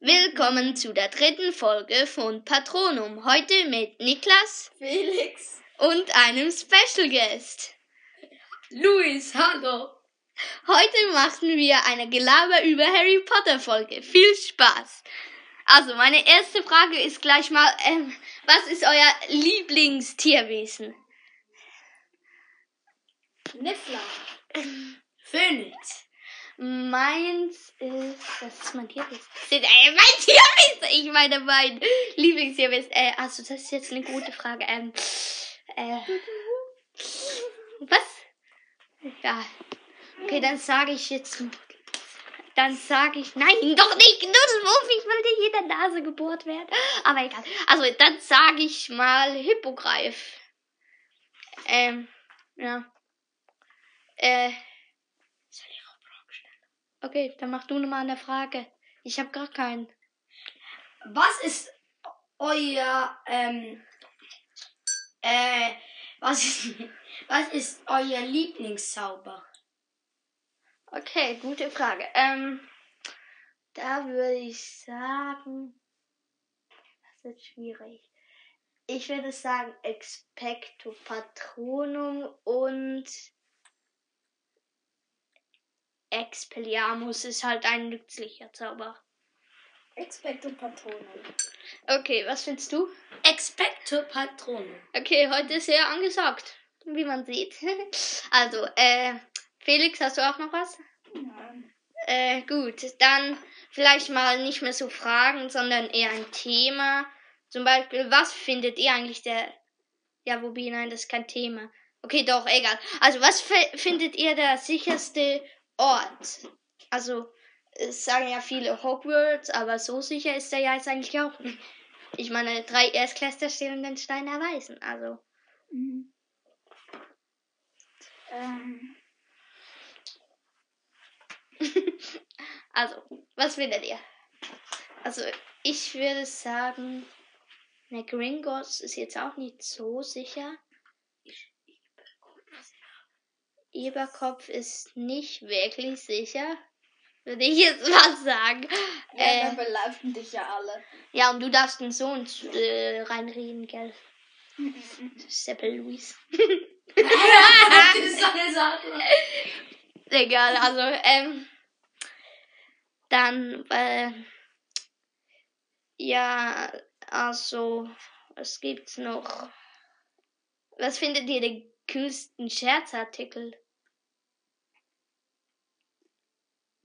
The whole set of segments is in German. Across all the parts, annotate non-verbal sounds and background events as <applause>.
Willkommen zu der dritten Folge von Patronum. Heute mit Niklas Felix. und einem Special Guest. Luis, hallo. Heute machen wir eine Gelaber über Harry Potter Folge. Viel Spaß. Also, meine erste Frage ist gleich mal, ähm, was ist euer Lieblingstierwesen? Niffler. Phönix. Meins ist, das ist mein. Sind, äh, mein Tierwesen! Ich meine, mein Lieblingstierwesen. Äh, also, das ist jetzt eine gute Frage. Ähm, äh, was? Ja. Okay, dann sage ich jetzt. Dann sage ich. Nein, doch nicht! Nudelwurf! Ich will nicht in der Nase gebohrt werden. Aber egal. Also, dann sage ich mal Hippogreif. Ähm, ja. Äh. Okay, dann mach du nochmal eine Frage. Ich habe gar keinen. Was ist euer, ähm, äh, was ist, <laughs> was ist euer Lieblingszauber? Okay, gute Frage. Ähm, da würde ich sagen, das ist schwierig. Ich würde sagen Expecto Patronum und Expelliarmus ist halt ein nützlicher Zauber. Expecto Patronum. Okay, was findest du? Expecto Patronum. Okay, heute ist sehr angesagt, wie man sieht. <laughs> Also, äh, Felix, hast du auch noch was? Nein. Äh, gut, dann vielleicht mal nicht mehr so Fragen, sondern eher ein Thema. Zum Beispiel, was findet ihr eigentlich der. Ja, wobei, nein, das ist kein Thema. Okay, doch, egal. Also, was fi- findet ihr der sicherste Ort? Also, es sagen ja viele Hogwarts, aber so sicher ist er ja jetzt eigentlich auch nicht. Ich meine, drei Erstklässler stehen den Stein erweisen, also. Mhm. Ähm, <laughs> Also, was findet ihr? Also, ich würde sagen, ne Gringotts ist jetzt auch nicht so sicher. Eberkopf ist nicht wirklich sicher, würde ich jetzt <laughs> mal sagen. ja, Äh, dann belaufen dich ja alle. ja, und du darfst den Sohn äh, reinreden, gell? <laughs> Seppel Luis. <laughs> Egal, also, ähm, dann, äh, ja, also, was gibt's noch? Was findet ihr den coolsten Scherzartikel?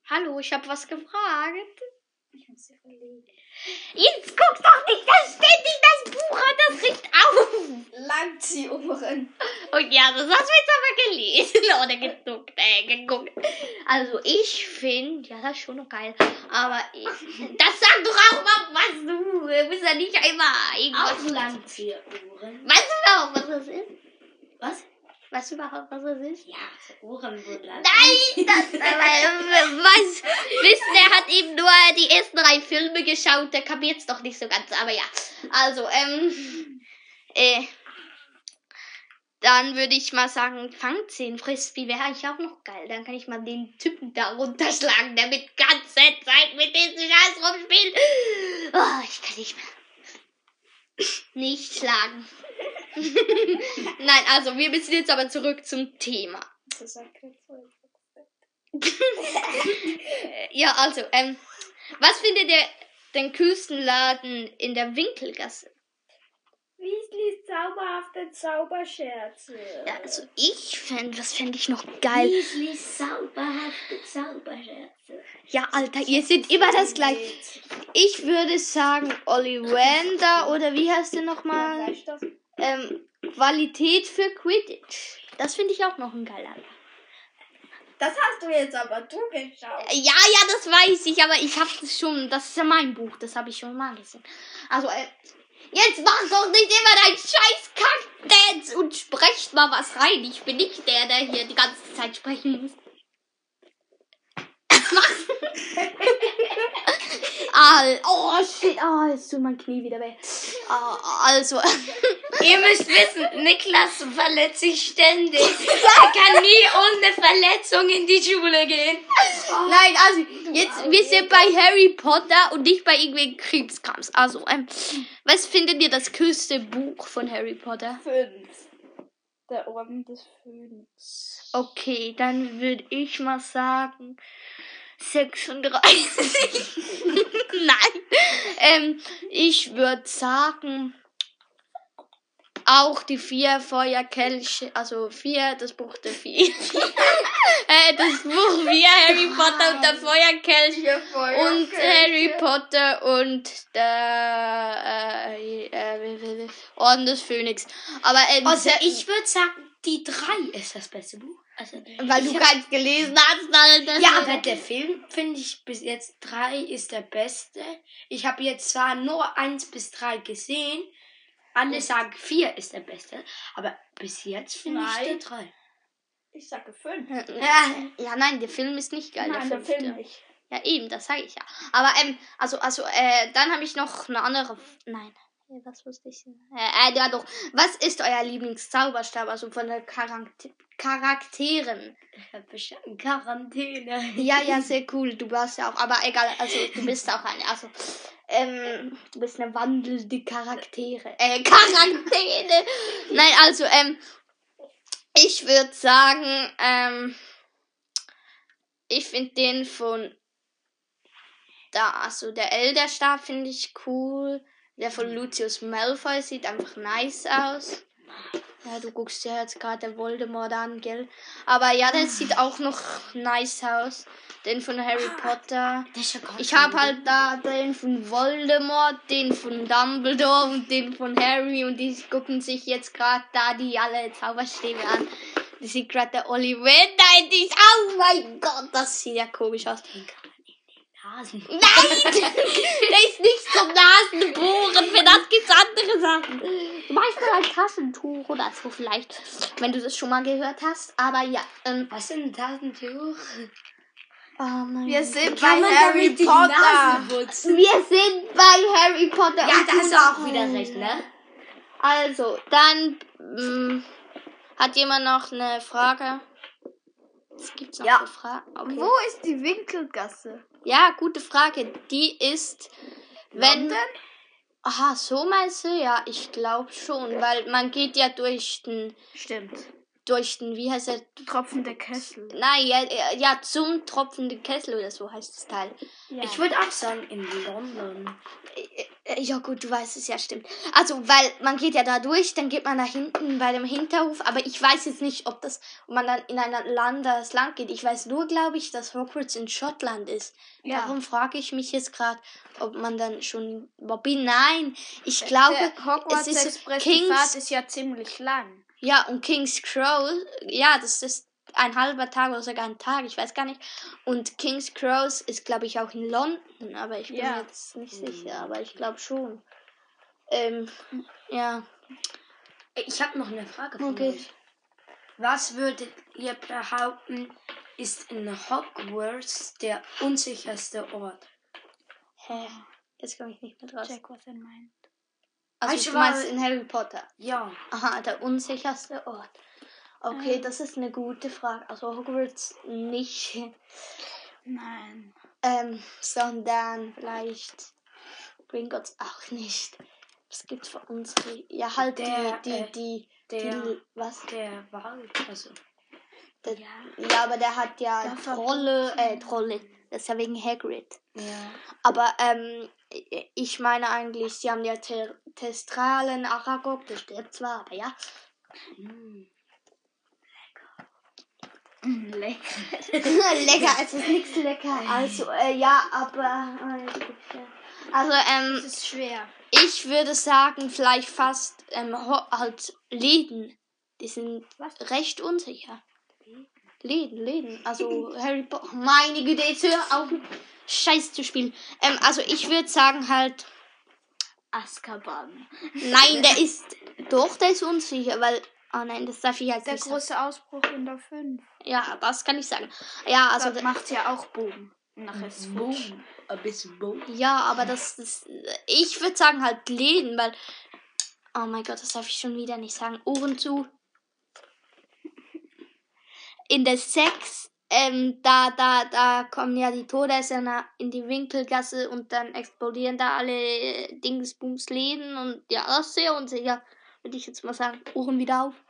Hallo, ich habe was gefragt. Ich muss sie verlegen. Jetzt guck's doch nicht, das ständig das Buch an, das riecht auf. Langziehohren. Und ja, das hast du jetzt aber gelesen <laughs> oder geguckt, äh, geguckt. Also ich finde, ja, das ist schon noch geil. Aber ich, das sag doch auch mal, was du. Du bist ja nicht einmal Auch irgendwas. Langziehohren. Weißt du überhaupt, was das ist? Was? Weißt du überhaupt, was das ist? Ja, so Ohren wurden Nein, das, aber, äh, was, wisst, der hat eben nur die ersten drei Filme geschaut, der kapiert's doch nicht so ganz, aber ja. Also, ähm, äh, dann würde ich mal sagen, Fangzehn Frisbee wäre eigentlich auch noch geil. Dann kann ich mal den Typen da runterschlagen, der mit ganze Zeit mit diesem Scheiß rumspielt. Oh, ich kann nicht mehr. Nicht schlagen. <laughs> Nein, also wir müssen jetzt aber zurück zum Thema. Das. <laughs> Ja, also, ähm, was findet ihr den coolsten Laden in der Winkelgasse? Weasleys zauberhafte Zauberscherze. Ja, also ich fände, was fände ich noch geil? Weasleys zauberhafte Zauberscherze. Ja, Alter, ihr seid immer das gleiche. Ich würde sagen Ollivander oder wie heißt der nochmal? Bleistift. Ähm, Qualität für Quidditch. Das finde ich auch noch ein geiler. Das hast du jetzt aber du geschaut. Ja, ja, das weiß ich, aber ich habe das schon, das ist ja mein Buch, das habe ich schon mal gesehen. Also, äh, jetzt mach doch nicht immer dein scheiß Kack-Dance und sprecht mal was rein. Ich bin nicht der, der hier die ganze Zeit sprechen muss. <laughs> <laughs> <laughs> Al, oh shit, oh, jetzt tut mein Knie wieder weh. Ah, Also, <laughs> Ihr müsst wissen, Niklas verletzt sich ständig. <laughs> Er kann nie ohne Verletzung in die Schule gehen. <laughs> nein, also, jetzt, wir sind bei Harry Potter und nicht bei irgendwelchen Krebskrams. Also, ähm, was findet ihr das kühlste Buch von Harry Potter? Fünf. Der Orden des Phönix. Okay, dann würde ich mal sagen 36. <laughs> Nein. Ähm, ich würde sagen auch die vier Feuerkelche, also vier, das Buch der vier. <laughs> äh, das Buch vier, Harry Potter und der Feuerkelch. Und Harry Potter und der äh, äh, Orden des Phönix. Aber ähm, Also ich würde sagen, die drei ist das beste Buch. Also, weil du keins gelesen hast, Alter. ja, aber der Film finde ich bis jetzt drei ist der beste. Ich habe jetzt zwar nur eins bis drei gesehen. Alle sagen vier ist der beste, aber bis jetzt finde ich Drei. der drei. Ich sage fünf. Ja, ja, nein, der Film ist nicht geil. Nein, der der fünfte. Film nicht. Ja, eben, das sage ich ja. Aber, ähm, also, also, äh, dann habe ich noch eine andere. Nein. Äh, Was wusste ich? Äh, äh, ja doch. Was ist euer Lieblingszauberstab? Also von der Charakter Charakteren. Bestimmt Quarantäne. Ja, ja, <laughs> sehr cool. Du warst ja auch, aber egal, also du bist auch eine. Also, ähm, du bist eine wandelnde Charaktere. <laughs> Äh, Quarantäne. Nein, also, ähm, ich würde sagen, ähm, ich finde den von da, also der Elderstab finde ich cool. Der von Lucius Malfoy sieht einfach nice aus. Ja, du guckst ja jetzt gerade der Voldemort an, gell? Aber ja, der sieht auch noch nice aus. Den von Harry Potter. Ist ja gar Ich habe halt da den von Voldemort, den von Dumbledore und den von Harry und die gucken sich jetzt gerade da die alle Zauberstäbe an. Die sieht gerade der Ollivander in dies. Oh mein Gott, das sieht ja komisch aus. Nasen. Nein! <laughs> der ist nicht zum Nasenbohren. Für das gibt's andere Sachen. Zum Beispiel ein Taschentuch oder so vielleicht. Wenn du das schon mal gehört hast. Aber ja. Ähm, Was ist ein Taschentuch? oh mein Wir sind bei Harry Potter. Wir sind bei Harry Potter. Ja, da hast du auch wieder recht, ne? Also, dann ähm, hat jemand noch eine Frage? Was gibt's noch Ja. für Fragen? Okay. Wo ist die Winkelgasse? Ja, gute Frage. Die ist, wenn. London? Aha, so meinst du? Ja, ich glaube schon, weil man geht ja durch den, Stimmt. durch den, wie heißt er? Tropfender Kessel. Nein, ja, ja, ja zum tropfenden Kessel oder so heißt das Teil. Ja. Ich würde auch sagen in London. Ja gut, du weißt es ja, stimmt. Also, weil man geht ja da durch, dann geht man da hinten bei dem Hinterhof, aber ich weiß jetzt nicht, ob das, ob man dann in ein anderes Land geht. Ich weiß nur, glaube ich, dass Hogwarts in Schottland ist. Ja. Darum frage ich mich jetzt gerade, ob man dann schon, Bobby, nein, ich glaube, der Hogwarts es ist Express Fahrt Kings, ist ja ziemlich lang. ja, und King's Crow, ja, das ist ein halber Tag oder sogar ein Tag, ich weiß gar nicht. Und King's Crows ist, glaube ich, auch in London, aber ich bin Ja. jetzt nicht sicher, aber ich glaube schon. Ähm, ja. Ich habe noch eine Frage für Okay. euch. Was würdet ihr behaupten, ist in Hogwarts der unsicherste Ort? Hä? Jetzt komme ich nicht mehr draus. Check, was er meint. Also, Ich du war- meinst in Harry Potter. Ja. Aha, der unsicherste Ort. Okay, das ist eine gute Frage. Also Hogwarts nicht, Nein. ähm, sondern vielleicht Gringotts auch nicht. Was gibt's für uns? Ja, halt Der, die, die, äh, die, Der, die, was? der Wald. Also, Der, ja. aber der hat ja Der Trolle, äh, Trolle. Das ist ja wegen Hagrid. ja. Aber ähm, ich meine eigentlich, sie haben ja Te Testralen, Aragog, der stirbt zwar, aber ja. Hm. Lecker. <laughs> lecker, es ist nichts lecker. Also, äh, ja, aber. äh, Also, Das ähm, ist schwer. ich würde sagen, vielleicht fast ähm, halt Läden. Die sind Was? recht unsicher. Läden, Läden. Also, <laughs> Harry Potter. Meine Güte, jetzt hör auf, Scheiß zu spielen. Ähm, also, ich würde sagen halt. Azkaban. Nein, der ist. Doch, der ist unsicher, weil. Oh nein, das darf ich jetzt Der nicht sagen. große Ausbruch in der 5. Ja, das kann ich sagen. Ja, also. Also macht ja auch Boom. Nachher ist Boom. Boom. Ein bisschen Boot. Ja, aber das, das ich würde sagen halt Läden, weil oh mein Gott, das darf ich schon wieder nicht sagen. Ohren zu. In der 6 ähm, da, da, da kommen ja die Todesser in die Winkelgasse und dann explodieren da alle äh, Dingsbums Läden und ja, das ist sehr unsicher, würde ich jetzt mal sagen. Ohren wieder auf.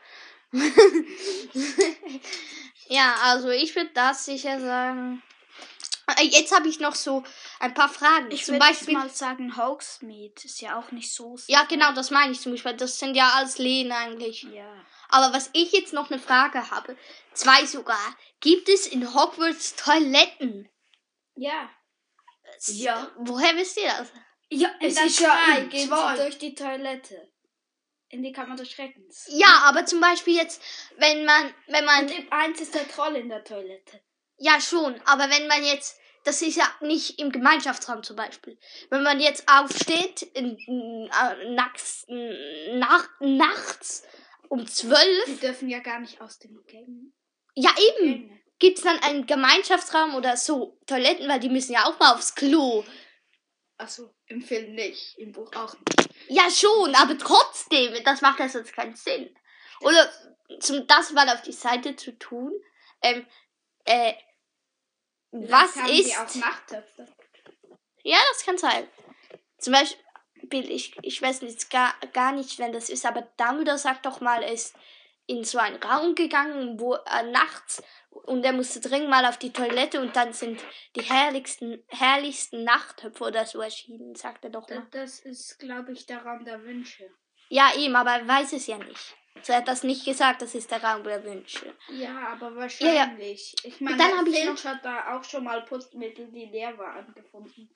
Ja, also ich würde das sicher sagen. Äh, Jetzt habe ich noch so ein paar Fragen. Ich zum würde Beispiel. mal sagen, Hogsmeade ist ja auch nicht so Ja, genau, das meine ich zum Beispiel. Das sind ja alles Läden eigentlich. Ja. Aber was ich jetzt noch eine Frage habe, zwei sogar. Gibt es in Hogwarts Toiletten? Ja. Ja. Woher wisst ihr das? Ja, es ist ja gehen sie durch die Toilette. In die Kammer des Schreckens. Ja, aber zum Beispiel jetzt, wenn man, wenn man, Und im eins ist der Troll in der Toilette. ja schon, aber wenn man jetzt, das ist ja nicht im Gemeinschaftsraum zum Beispiel. Wenn man jetzt aufsteht, in, äh, nachts, nach, nachts um zwölf, Die dürfen ja gar nicht aus den Gängen. ja eben, Gänge. gibt's dann einen Gemeinschaftsraum oder so Toiletten, weil die müssen ja auch mal aufs Klo. Achso, im Film nicht, im Buch auch nicht. Ja, schon, aber trotzdem, das macht ja sonst keinen Sinn. Oder zum das mal auf die Seite zu tun, ähm, äh, was ist. Ja, das kann sein. Zum Beispiel, ich, ich weiß jetzt gar, gar nicht, wenn das ist, aber Dumbledore sagt doch mal, ist in so einen Raum gegangen, wo er nachts und er musste dringend mal auf die Toilette und dann sind die herrlichsten, herrlichsten Nachttöpfe oder so erschienen, sagt er doch mal. Das ist, glaube ich, der Raum der Wünsche. Ja, eben, aber er weiß es ja nicht. So er hat das nicht gesagt, das ist der Raum der Wünsche. Ja, aber wahrscheinlich. Ich meine, Dann hab ich Filch hat da auch schon mal Putzmittel, die leer waren, gefunden.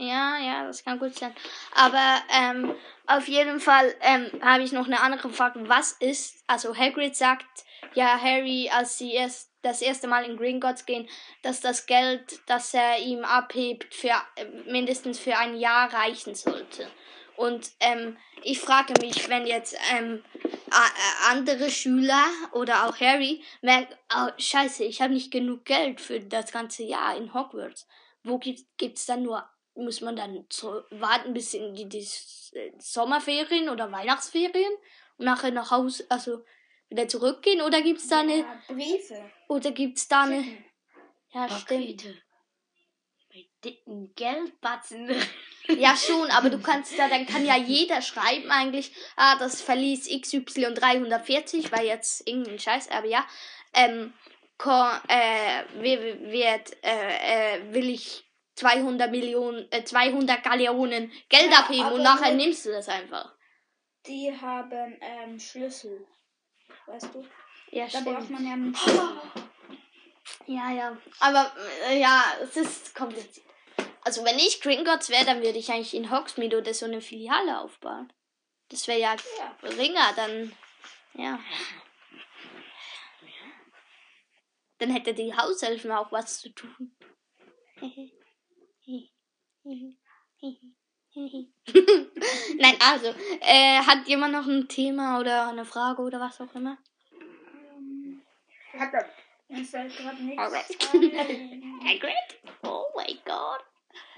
Ja, ja, das kann gut sein. Aber ähm, auf jeden Fall ähm, habe ich noch eine andere Frage. Was ist, also Hagrid sagt ja Harry, als sie erst das erste Mal in Gringotts gehen, dass das Geld, das er ihm abhebt, für äh, mindestens für ein Jahr reichen sollte. Und ähm, ich frage mich, wenn jetzt ähm, a- andere Schüler oder auch Harry merken, oh, scheiße, ich habe nicht genug Geld für das ganze Jahr in Hogwarts. Wo gibt es dann nur, muss man dann so warten bis in die, die äh, Sommerferien oder Weihnachtsferien und nachher nach Hause, also wieder zurückgehen? Oder gibt es da eine, Ja, Briefe. oder gibt's da eine, Schicken. ja stimmt. Mit dicken Geldbatzen. <laughs> Ja, schon, aber du kannst da, dann kann ja jeder schreiben eigentlich, ah, das Verlies XY 340, weil jetzt irgendein Scheiß, aber ja, ähm, ko, äh, wi- wird, äh, äh, will ich 200 Millionen, äh, 200 Galeonen Geld Ja, abheben und nachher nimmst du das einfach. Die haben ähm, Schlüssel. Weißt du? Ja, Da braucht stimmt. man ja einen Schlüssel. <gasps> Ja, ja. Aber, äh, ja, es ist kompliziert. Also, wenn ich Gringotts wäre, dann würde ich eigentlich in Hogsmeade oder so eine Filiale aufbauen. Das wäre ja Ja. geringer, dann, ja. Dann hätte die Hauselfen auch was zu tun. <laughs> <laughs> Nein, also, äh, hat jemand noch ein Thema oder eine Frage oder was auch immer? Mir fällt gerade nichts Alright. <laughs> Oh mein Gott.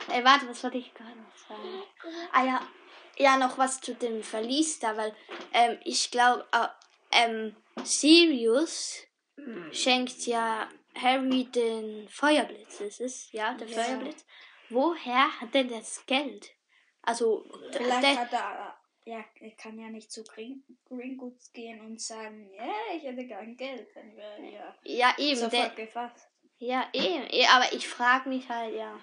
Äh, warte, was wollte ich gerade noch sagen? Ah ja, ja, noch was zu dem Verlies da, weil ähm, ich glaube, äh, ähm, Sirius schenkt ja Harry den Feuerblitz, ist es? Ja, der Ja. Feuerblitz. Woher hat denn das Geld? Also, Vielleicht der, hat er. Ja, er kann ja nicht zu Green, Gringotts gehen und sagen, ja, ich hätte kein Geld, wenn wir ja ja eben, der, sofort gefasst. Ja, eh, eh, aber ich frage mich halt, ja.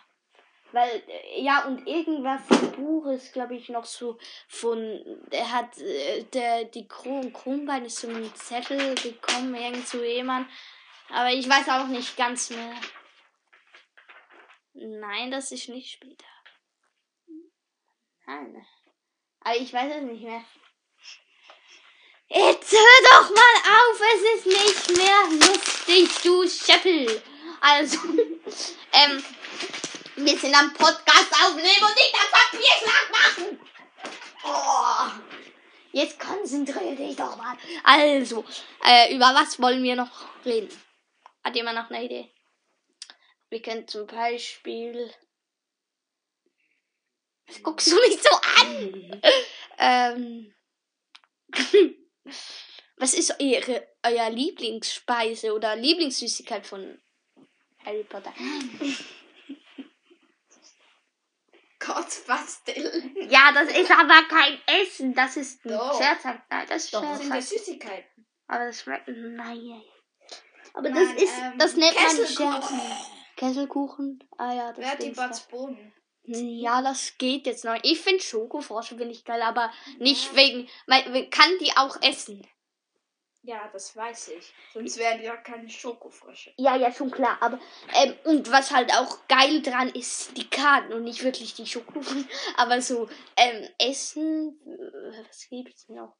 Weil, äh, ja, und irgendwas im Buch ist, glaube ich, noch so von, der hat, äh, der, die Kron, Kronbein ist so ein Zettel gekommen, irgend zu jemand. Aber ich weiß auch nicht ganz mehr. Nein, das ist nicht später. Nein. Aber ich weiß es nicht mehr. Jetzt hör doch mal auf, es ist nicht mehr lustig, du Schöppel. Also, <laughs> ähm, wir sind am Podcast aufnehmen und nicht am Papierschlag machen. Oh, jetzt konzentriere dich doch mal. Also, äh, über was wollen wir noch reden? Hat jemand noch eine Idee? Wir können zum Beispiel, Was guckst du mich so an? <laughs> ähm, <laughs> was ist eure, euer Lieblingsspeise oder Lieblingssüßigkeit von Harry Potter? <laughs> Gott, was still. Ja, das ist aber kein Essen. Das ist ein Doch. Scherzhaft. Nein, das ist Doch, sind das. Süßigkeiten. Aber das schmeckt. Nein. Aber Nein, das ist. ähm, das nennt man Kesselkuchen. Scherz. Kesselkuchen. Ah ja, das Wer hat die Dings da. Butts Bohnen? Ja, das geht jetzt noch. Ich finde Schokofrosche finde ich geil, aber nicht wegen. Man kann die auch essen. Ja, das weiß ich. Sonst wären ja keine Schokofrösche. Ja, ja, schon klar. Aber ähm, und was halt auch geil dran ist, die Karten und nicht wirklich die Schokofrosche. <laughs> Aber so ähm, Essen. äh, Was gibt's noch?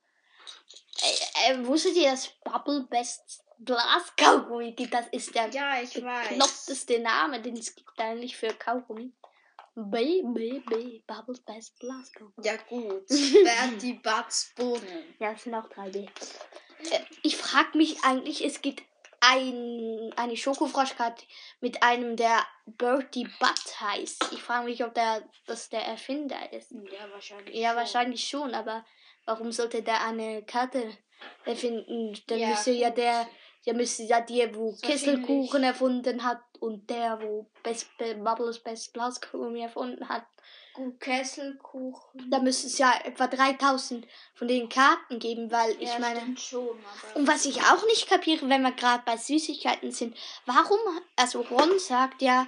Äh, äh, wusstet ihr, dass Bubble Best Glaskaugummi gibt? Das ist der Ja, ich bekloppteste Name, den es gibt eigentlich für Kaugummi. B, B, B, Bubble Best Glaskaugummi. Ja, gut. <laughs> Hat die Butts Bohnen? Ja, es sind auch 3D. Äh, ich frage mich eigentlich, es gibt ein, eine Schokofroschkarte mit einem, der Bertie Butt heißt. Ich frage mich, ob der, das der Erfinder ist. Ja, wahrscheinlich. Ja, schon. wahrscheinlich schon, aber warum sollte der eine Karte erfinden? Dann Ja, müsste ja der, der müsste ja der, wo So Kesselkuchen erfunden hat und der, wo Best Bubbles Best Glaskaugummi erfunden hat. Gut, Kesselkuchen. Da müsste es ja etwa 3000 von den Karten geben, weil ich ja, meine. stimmt schon. Und was ich auch nicht kapiere, wenn wir gerade bei Süßigkeiten sind, warum, also Ron sagt ja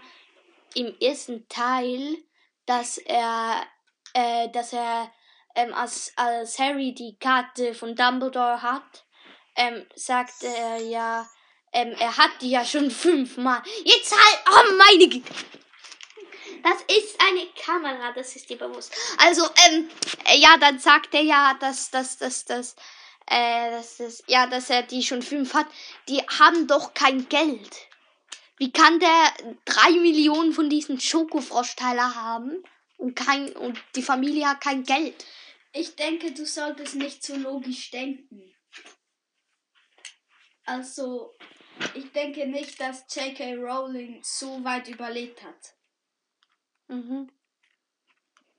im ersten Teil, dass er, äh, dass er, ähm, als, als Harry die Karte von Dumbledore hat, ähm, sagt er ja, ähm, er hat die ja schon fünfmal. Jetzt halt, oh meine Güte. Das ist eine Kamera, das ist dir bewusst. Also, ähm, äh, ja, dann sagt er ja, dass, dass, dass, dass, äh, dass, dass, ja, dass er die schon fünf hat. Die haben doch kein Geld. Wie kann der drei Millionen von diesen Schokofroschteiler haben und kein, und die Familie hat kein Geld? Ich denke, du solltest nicht so logisch denken. Also, ich denke nicht, dass J.K. Rowling so weit überlegt hat. Mhm.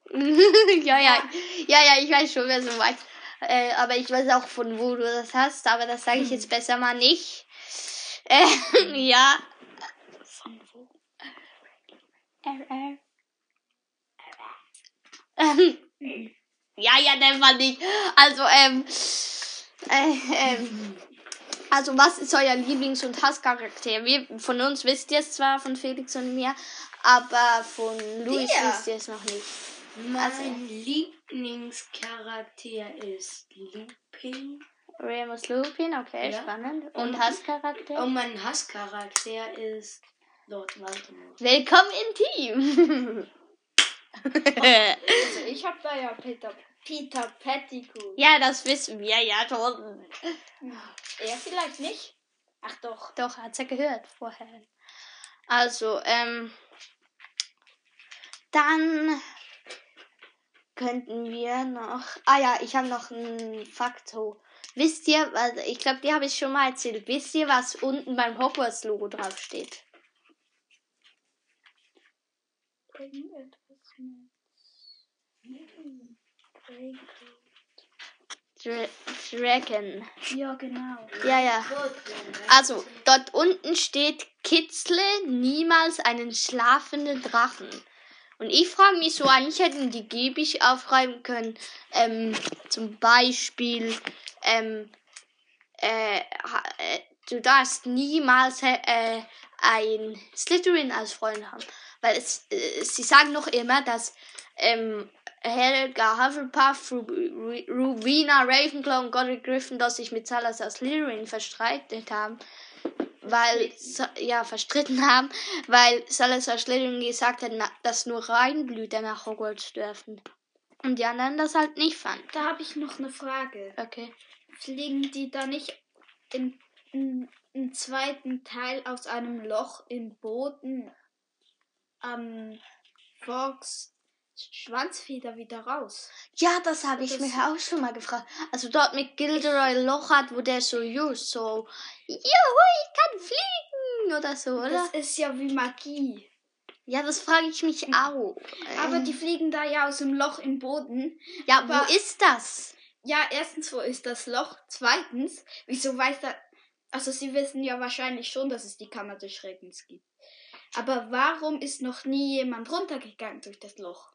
<laughs> ja, ja, ja, ja, ich weiß schon, wer so weit. Äh, aber ich weiß auch von wo du das hast, aber das sage ich jetzt besser mal nicht. Äh, <laughs> ja. Von wo? RR. Ähm, <laughs> ja, ja, der war nicht. Also, ähm, äh, ähm, also was ist euer Lieblings- und Hasscharakter? Wir, von uns wisst ihr es zwar, von Felix und mir, aber von Luis Dir. wisst ihr es noch nicht. Mein Also- Lieblingscharakter ist Lupin. Remus Lupin, okay, Ja. spannend. Und Mhm. Hasscharakter? Und mein Hasscharakter ist Lord Voldemort. Willkommen im Team! <laughs> Also, ich habe da ja Peter, Peter Pettigrew. ja, das wissen wir ja schon. Er vielleicht nicht? Ach doch. Doch, hat's ja gehört vorher. Also, ähm, dann könnten wir noch. Ah ja, ich habe noch einen Faktor. Wisst ihr, was, ich glaube, die habe ich schon mal erzählt. Wisst ihr, was unten beim Hogwarts-Logo draufsteht? Irgendetwas mit. Dra Dragon. Ja, genau. Ja, ja. Also, dort unten steht, kitzle niemals einen schlafenden Drachen. Und ich frage mich so, eigentlich hätten die Gebig aufschreiben können, ähm, zum Beispiel, ähm, äh, äh, du darfst niemals äh, ein Slytherin als Freund haben. Weil es, äh, sie sagen noch immer, dass ähm, Helga Hufflepuff, Ru Ru Rowena Ravenclaw und Godric Gryffindor sich mit Salazar Slytherin verstreitet haben. Weil, ja, verstritten haben, weil Salazar Slytherin gesagt hat, dass nur Reinblüter nach Hogwarts dürfen. Und die anderen das halt nicht fanden. Da habe ich noch eine Frage. Okay. Fliegen die da nicht in, in, im zweiten Teil aus einem Loch im Boden am Fox Schwanzfeder wieder raus? Ja, das habe ich Das- mich auch schon mal gefragt. Also dort mit Gilderoy Lockhart, wo der so, juhu, so, juhu, ich kann fliegen oder so, oder? Das ist ja wie Magie. Ja, das frage ich mich auch. Aber Ähm, die fliegen da ja aus dem Loch im Boden. ja, aber- wo ist das? Ja, erstens, wo ist das Loch? Zweitens, wieso weiß da. Also, sie wissen ja wahrscheinlich schon, dass es die Kammer des Schreckens gibt. Aber warum ist noch nie jemand runtergegangen durch das Loch?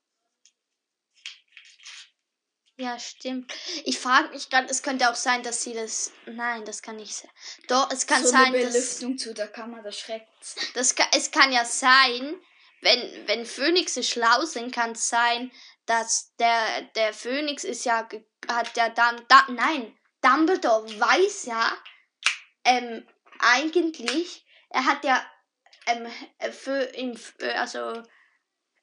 Ja, stimmt. Ich frage mich gerade, es könnte auch sein, dass sie das. Nein, das kann nicht sein. Doch, es kann so sein, eine dass. Belüftung zu der Kammer des Schreckens. Das kann, es kann ja sein, wenn, wenn Phönixe schlau sind, kann es sein, dass der, der Phönix ist ja, hat ja dann, da, nein, Dumbledore weiß ja, ähm, eigentlich, er hat ja, ähm, äh, im, äh, also,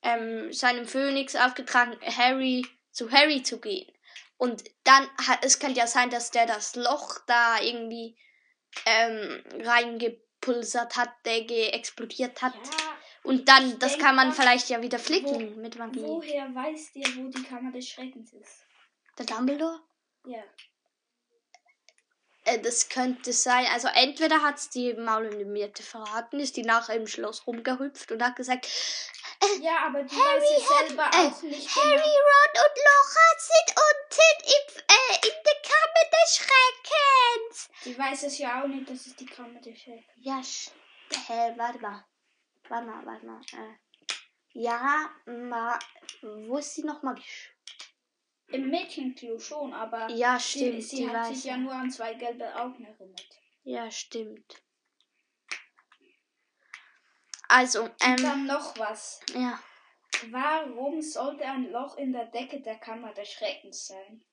ähm, seinem Phönix aufgetragen, Harry, zu Harry zu gehen. Und dann, hat, es kann ja sein, dass der das Loch da irgendwie, ähm, reingepulsert hat, der explodiert hat. Ja, Und dann, das kann man vielleicht ja wieder flicken mit Magie. woher weiß der, wo die Kammer des Schreckens ist? Der Dumbledore? Ja. Äh, das könnte sein. Also entweder hat's die maulende Mirte verraten, ist die nachher im Schloss rumgehüpft und hat gesagt, Ja, aber die Harry weiß ja hat- selber äh, auch nicht. Harry, genau. Ron und Lockhart sind unten im, äh, in der Kammer des Schreckens. Die weiß es ja auch nicht, dass es die Kammer des Schreckens Ja, sch hä, warte mal. Warte mal, warte mal. Äh, ja, ma, wo ist sie nochmal? Im Mädchenklo schon, aber Ja, sie, stimmt, sie die hat weiß sich ja nur an zwei gelbe Augen erinnert. Ja, stimmt. Also, ähm, Dann noch was. ja. Warum sollte ein Loch in der Decke der Kammer des Schreckens sein?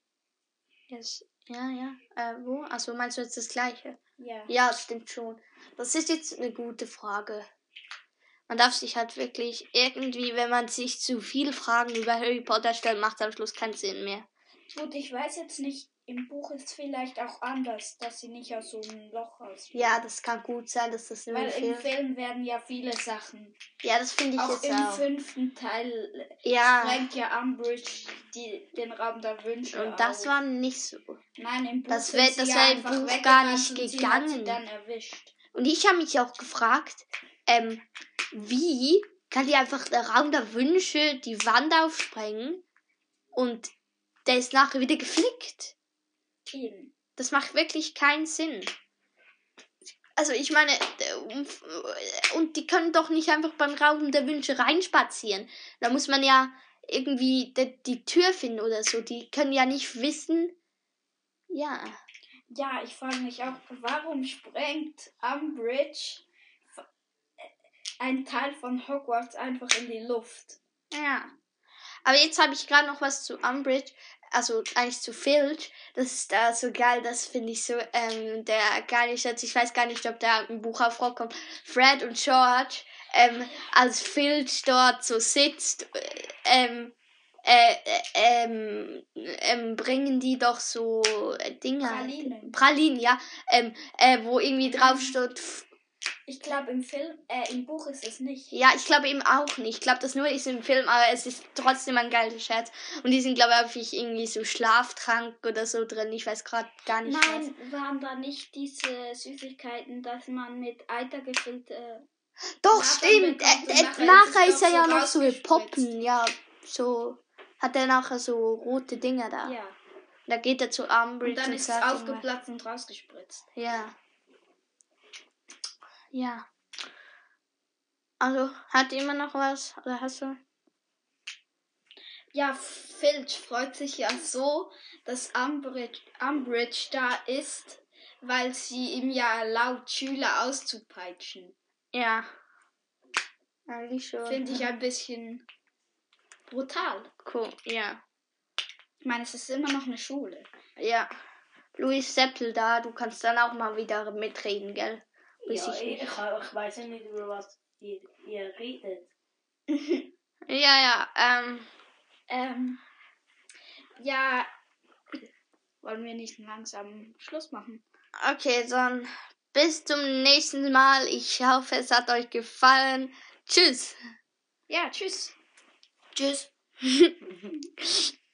Yes. Ja, ja. Äh, wo? Also meinst du jetzt das gleiche? Ja. Ja, stimmt schon. Das ist jetzt eine gute Frage. Man darf sich halt wirklich irgendwie, wenn man sich zu viel Fragen über Harry Potter stellt, macht es am Schluss keinen Sinn mehr. Gut, ich weiß jetzt nicht, im Buch ist vielleicht auch anders, dass sie nicht aus so einem Loch raus. Ja, das kann gut sein, dass das nur Weil im Film. Werden ja viele Sachen. Ja, das finde ich Auch jetzt im auch. fünften Teil Ja. sprengt ja Umbridge die, den Raum der Wünsche. Und das auf. war nicht so. Nein, im Buch das wär- das ja im einfach Buch gar nicht gegangen. sie dann erwischt. Und ich habe mich auch gefragt, ähm, wie kann die einfach der Raum der Wünsche die Wand aufsprengen und der ist nachher wieder geflickt? Eben. Das macht wirklich keinen Sinn. Also ich meine, äh, und die können doch nicht einfach beim Raum der Wünsche reinspazieren. Da muss man ja irgendwie die, die Tür finden oder so. Die können ja nicht wissen. Ja. Ja, ich frage mich auch, warum sprengt Umbridge ein Teil von Hogwarts einfach in die Luft? Ja. Aber jetzt habe ich gerade noch was zu Umbridge, also eigentlich zu Filch. Das ist da so geil, das finde ich so, ähm, der geile Schatz, ich weiß gar nicht, ob der im Buch vorkommt. Fred und George, ähm, als Filch dort so sitzt, äh, ähm, äh, äh, ähm, ähm, bringen die doch so Dinger. Pralinen. Pralinen, ja. Ähm, äh, wo irgendwie drauf steht, Ich glaube, im Film, äh, im Buch ist es nicht. Ja, ich glaube eben auch nicht. Ich glaube, das nur ist im Film, aber es ist trotzdem ein geiler Scherz. Und die sind, glaube ich, irgendwie so Schlaftrank oder so drin. Ich weiß gerade gar nicht Nein, waren da nicht diese Süßigkeiten, dass man mit Eiter gefüllte. was. Doch, stimmt. bekommt Äh, und äh, nachher nachher ist ist er ja so noch so. Poppen. Ja, so. Hat er nachher so rote Dinger da. Ja. Da geht er zu Umbridge Und dann ist es aufgeplatzt und rausgespritzt. Ja. Ja. Also, hat immer noch was? Oder hast du? Ja, Filch freut sich ja so, dass Umbridge, Umbridge da ist, weil sie ihm ja erlaubt, Schüler auszupeitschen. Ja. Eigentlich schon. Finde ich ein bisschen brutal. cool. Ja. Ich meine, es ist immer noch eine Schule. Ja. Luis Seppel da, du kannst dann auch mal wieder mitreden, gell? Weiß Ja, ich ich, nicht. ich, ich weiß ja nicht, über was ihr, ihr redet. <laughs> Ja, ja, ähm, Ähm, ja, wollen wir nicht langsam Schluss machen? okay, dann bis zum nächsten Mal. Ich hoffe, es hat euch gefallen. Tschüss. Ja, tschüss. Tschüss. <laughs> <laughs>